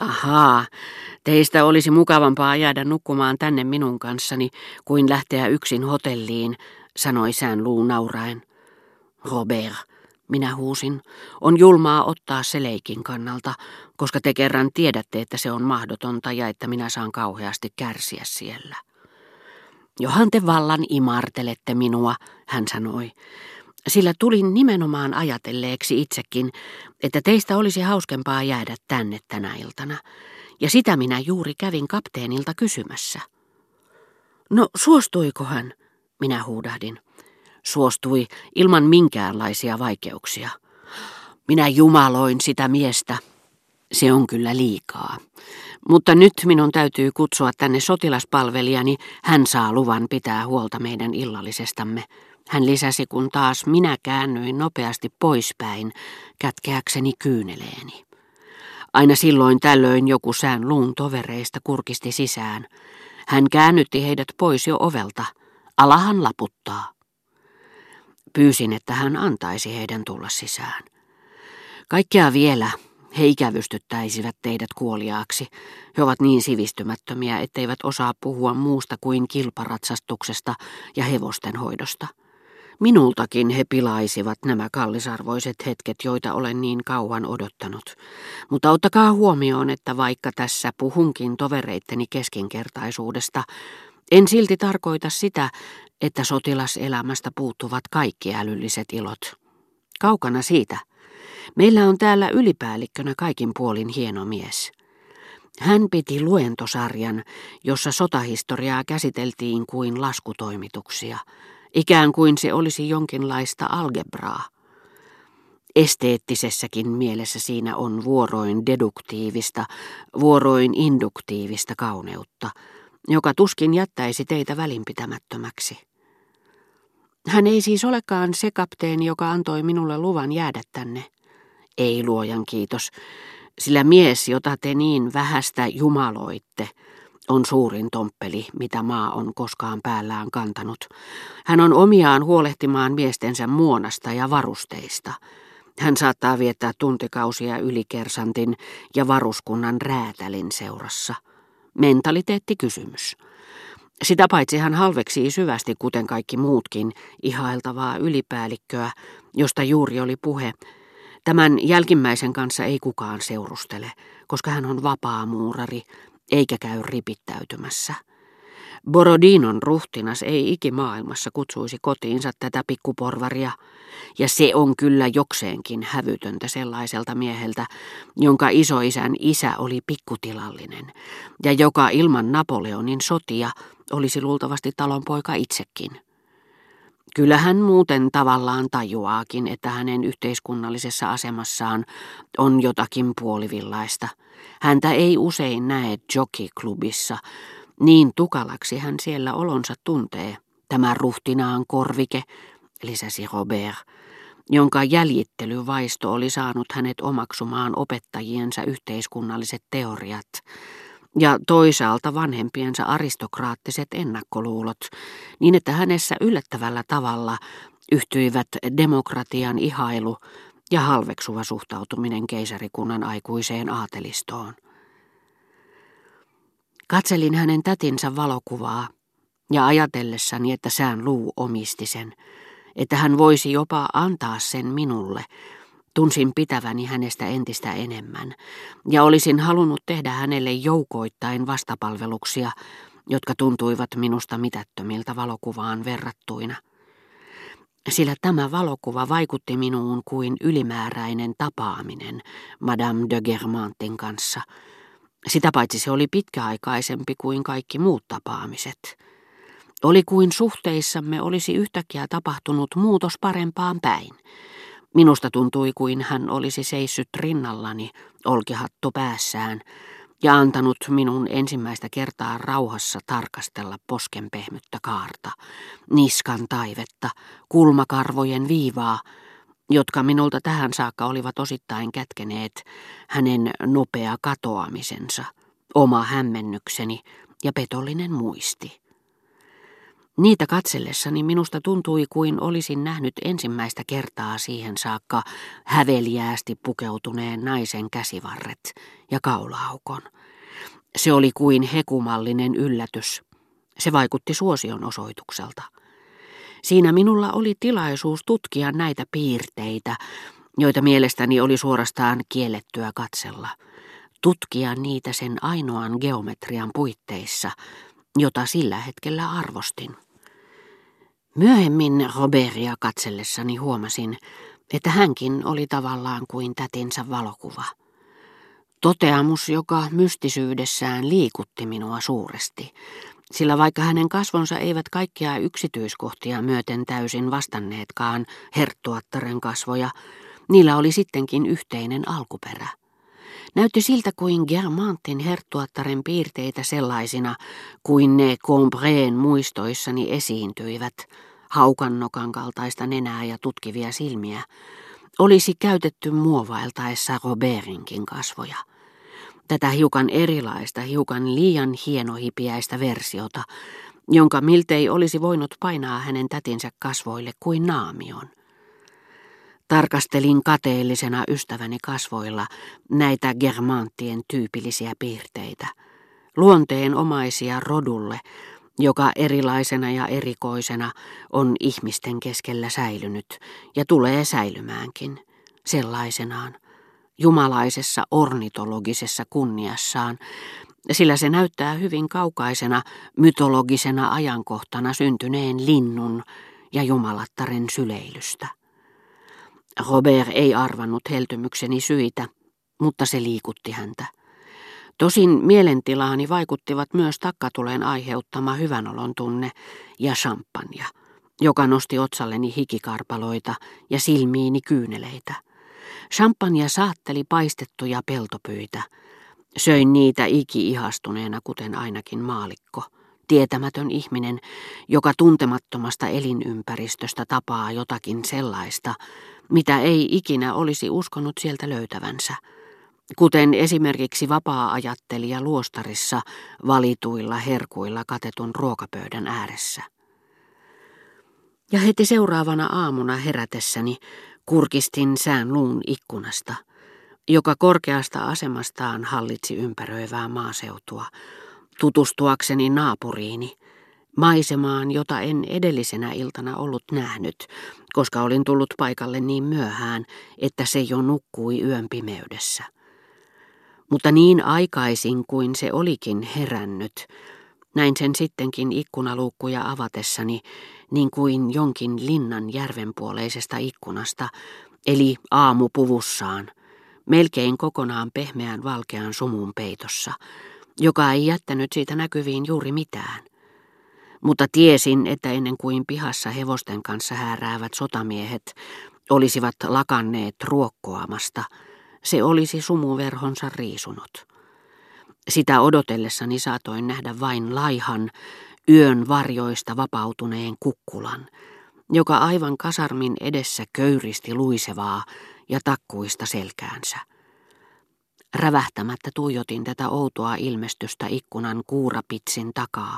Ahaa, teistä olisi mukavampaa jäädä nukkumaan tänne minun kanssani kuin lähteä yksin hotelliin, sanoi sään luu nauraen. Robert, minä huusin, on julmaa ottaa se leikin kannalta, koska te kerran tiedätte, että se on mahdotonta ja että minä saan kauheasti kärsiä siellä. Johan te vallan imartelette minua, hän sanoi, sillä tulin nimenomaan ajatelleeksi itsekin, että teistä olisi hauskempaa jäädä tänne tänä iltana, ja sitä minä juuri kävin kapteenilta kysymässä. No suostuiko hän? Minä huudahdin. Suostui ilman minkäänlaisia vaikeuksia. Minä jumaloin sitä miestä. Se on kyllä liikaa. Mutta nyt minun täytyy kutsua tänne sotilaspalvelijani. Hän saa luvan pitää huolta meidän illallisestamme. Hän lisäsi, kun taas minä käännyin nopeasti poispäin, kätkeäkseni kyyneleeni. Aina silloin tällöin joku sään luun tovereista kurkisti sisään. Hän käännytti heidät pois jo ovelta. Alahan laputtaa. Pyysin, että hän antaisi heidän tulla sisään. Kaikkea vielä, he ikävystyttäisivät teidät kuoliaaksi. He ovat niin sivistymättömiä, etteivät osaa puhua muusta kuin kilparatsastuksesta ja hevosten hoidosta. Minultakin he pilaisivat nämä kallisarvoiset hetket, joita olen niin kauan odottanut. Mutta ottakaa huomioon, että vaikka tässä puhunkin tovereitteni keskinkertaisuudesta, en silti tarkoita sitä, että sotilaselämästä puuttuvat kaikki älylliset ilot. Kaukana siitä. Meillä on täällä ylipäällikkönä kaikin puolin hieno mies. Hän piti luentosarjan, jossa sotahistoriaa käsiteltiin kuin laskutoimituksia – ikään kuin se olisi jonkinlaista algebraa. Esteettisessäkin mielessä siinä on vuoroin deduktiivista, vuoroin induktiivista kauneutta, joka tuskin jättäisi teitä välinpitämättömäksi. Hän ei siis olekaan se kapteeni, joka antoi minulle luvan jäädä tänne. Ei luojan kiitos, sillä mies, jota te niin vähästä jumaloitte, on suurin tomppeli, mitä maa on koskaan päällään kantanut. Hän on omiaan huolehtimaan miestensä muonasta ja varusteista. Hän saattaa viettää tuntikausia ylikersantin ja varuskunnan räätälin seurassa. Mentaliteettikysymys. Sitä paitsi hän halveksii syvästi, kuten kaikki muutkin, ihailtavaa ylipäällikköä, josta juuri oli puhe. Tämän jälkimmäisen kanssa ei kukaan seurustele, koska hän on vapaa muurari, eikä käy ripittäytymässä. Borodinon ruhtinas ei ikimaailmassa kutsuisi kotiinsa tätä pikkuporvaria, ja se on kyllä jokseenkin hävytöntä sellaiselta mieheltä, jonka isoisän isä oli pikkutilallinen, ja joka ilman Napoleonin sotia olisi luultavasti talonpoika itsekin. Kyllä hän muuten tavallaan tajuaakin, että hänen yhteiskunnallisessa asemassaan on jotakin puolivillaista. Häntä ei usein näe jockeyklubissa, niin tukalaksi hän siellä olonsa tuntee. Tämä ruhtinaan korvike, lisäsi Robert, jonka jäljittelyvaisto oli saanut hänet omaksumaan opettajiensa yhteiskunnalliset teoriat – ja toisaalta vanhempiensa aristokraattiset ennakkoluulot, niin että hänessä yllättävällä tavalla yhtyivät demokratian ihailu ja halveksuva suhtautuminen keisarikunnan aikuiseen aatelistoon. Katselin hänen tätinsä valokuvaa ja ajatellessani, että sään luu omisti sen, että hän voisi jopa antaa sen minulle – Tunsin pitäväni hänestä entistä enemmän ja olisin halunnut tehdä hänelle joukoittain vastapalveluksia, jotka tuntuivat minusta mitättömiltä valokuvaan verrattuina. Sillä tämä valokuva vaikutti minuun kuin ylimääräinen tapaaminen Madame de Germantin kanssa. Sitä paitsi se oli pitkäaikaisempi kuin kaikki muut tapaamiset. Oli kuin suhteissamme olisi yhtäkkiä tapahtunut muutos parempaan päin – Minusta tuntui kuin hän olisi seissyt rinnallani, olkihattu päässään, ja antanut minun ensimmäistä kertaa rauhassa tarkastella posken pehmyttä kaarta, niskan taivetta, kulmakarvojen viivaa, jotka minulta tähän saakka olivat osittain kätkeneet hänen nopea katoamisensa, oma hämmennykseni ja petollinen muisti. Niitä katsellessani minusta tuntui kuin olisin nähnyt ensimmäistä kertaa siihen saakka häveliäästi pukeutuneen naisen käsivarret ja kaulaukon. Se oli kuin hekumallinen yllätys. Se vaikutti suosion osoitukselta. Siinä minulla oli tilaisuus tutkia näitä piirteitä, joita mielestäni oli suorastaan kiellettyä katsella. Tutkia niitä sen ainoan geometrian puitteissa, jota sillä hetkellä arvostin. Myöhemmin Robertia katsellessani huomasin, että hänkin oli tavallaan kuin tätinsä valokuva. Toteamus, joka mystisyydessään liikutti minua suuresti, sillä vaikka hänen kasvonsa eivät kaikkia yksityiskohtia myöten täysin vastanneetkaan herttuattaren kasvoja, niillä oli sittenkin yhteinen alkuperä. Näytti siltä kuin Germantin herttuattaren piirteitä sellaisina kuin ne Combreen muistoissani esiintyivät, haukannokan kaltaista nenää ja tutkivia silmiä, olisi käytetty muovailtaessa Robertinkin kasvoja. Tätä hiukan erilaista, hiukan liian hienohipiäistä versiota, jonka miltei olisi voinut painaa hänen tätinsä kasvoille kuin naamion. Tarkastelin kateellisena ystäväni kasvoilla näitä germanttien tyypillisiä piirteitä, luonteen omaisia rodulle, joka erilaisena ja erikoisena on ihmisten keskellä säilynyt ja tulee säilymäänkin sellaisenaan, jumalaisessa ornitologisessa kunniassaan, sillä se näyttää hyvin kaukaisena mytologisena ajankohtana syntyneen linnun ja jumalattaren syleilystä. Robert ei arvannut heltymykseni syitä, mutta se liikutti häntä. Tosin mielentilaani vaikuttivat myös takkatuleen aiheuttama hyvänolon tunne ja champagne, joka nosti otsalleni hikikarpaloita ja silmiini kyyneleitä. Champagne saatteli paistettuja peltopyitä. Söin niitä iki-ihastuneena, kuten ainakin maalikko. Tietämätön ihminen, joka tuntemattomasta elinympäristöstä tapaa jotakin sellaista, mitä ei ikinä olisi uskonut sieltä löytävänsä – kuten esimerkiksi vapaa-ajattelija luostarissa valituilla herkuilla katetun ruokapöydän ääressä. Ja heti seuraavana aamuna herätessäni kurkistin sään luun ikkunasta, joka korkeasta asemastaan hallitsi ympäröivää maaseutua, tutustuakseni naapuriini, maisemaan, jota en edellisenä iltana ollut nähnyt, koska olin tullut paikalle niin myöhään, että se jo nukkui yön pimeydessä. Mutta niin aikaisin kuin se olikin herännyt, näin sen sittenkin ikkunaluukkuja avatessani, niin kuin jonkin linnan järvenpuoleisesta ikkunasta, eli aamupuvussaan, melkein kokonaan pehmeän valkean sumun peitossa, joka ei jättänyt siitä näkyviin juuri mitään. Mutta tiesin, että ennen kuin pihassa hevosten kanssa hääräävät sotamiehet olisivat lakanneet ruokkoamasta – se olisi sumuverhonsa riisunut. Sitä odotellessani saatoin nähdä vain laihan, yön varjoista vapautuneen kukkulan, joka aivan kasarmin edessä köyristi luisevaa ja takkuista selkäänsä. Rävähtämättä tuijotin tätä outoa ilmestystä ikkunan kuurapitsin takaa,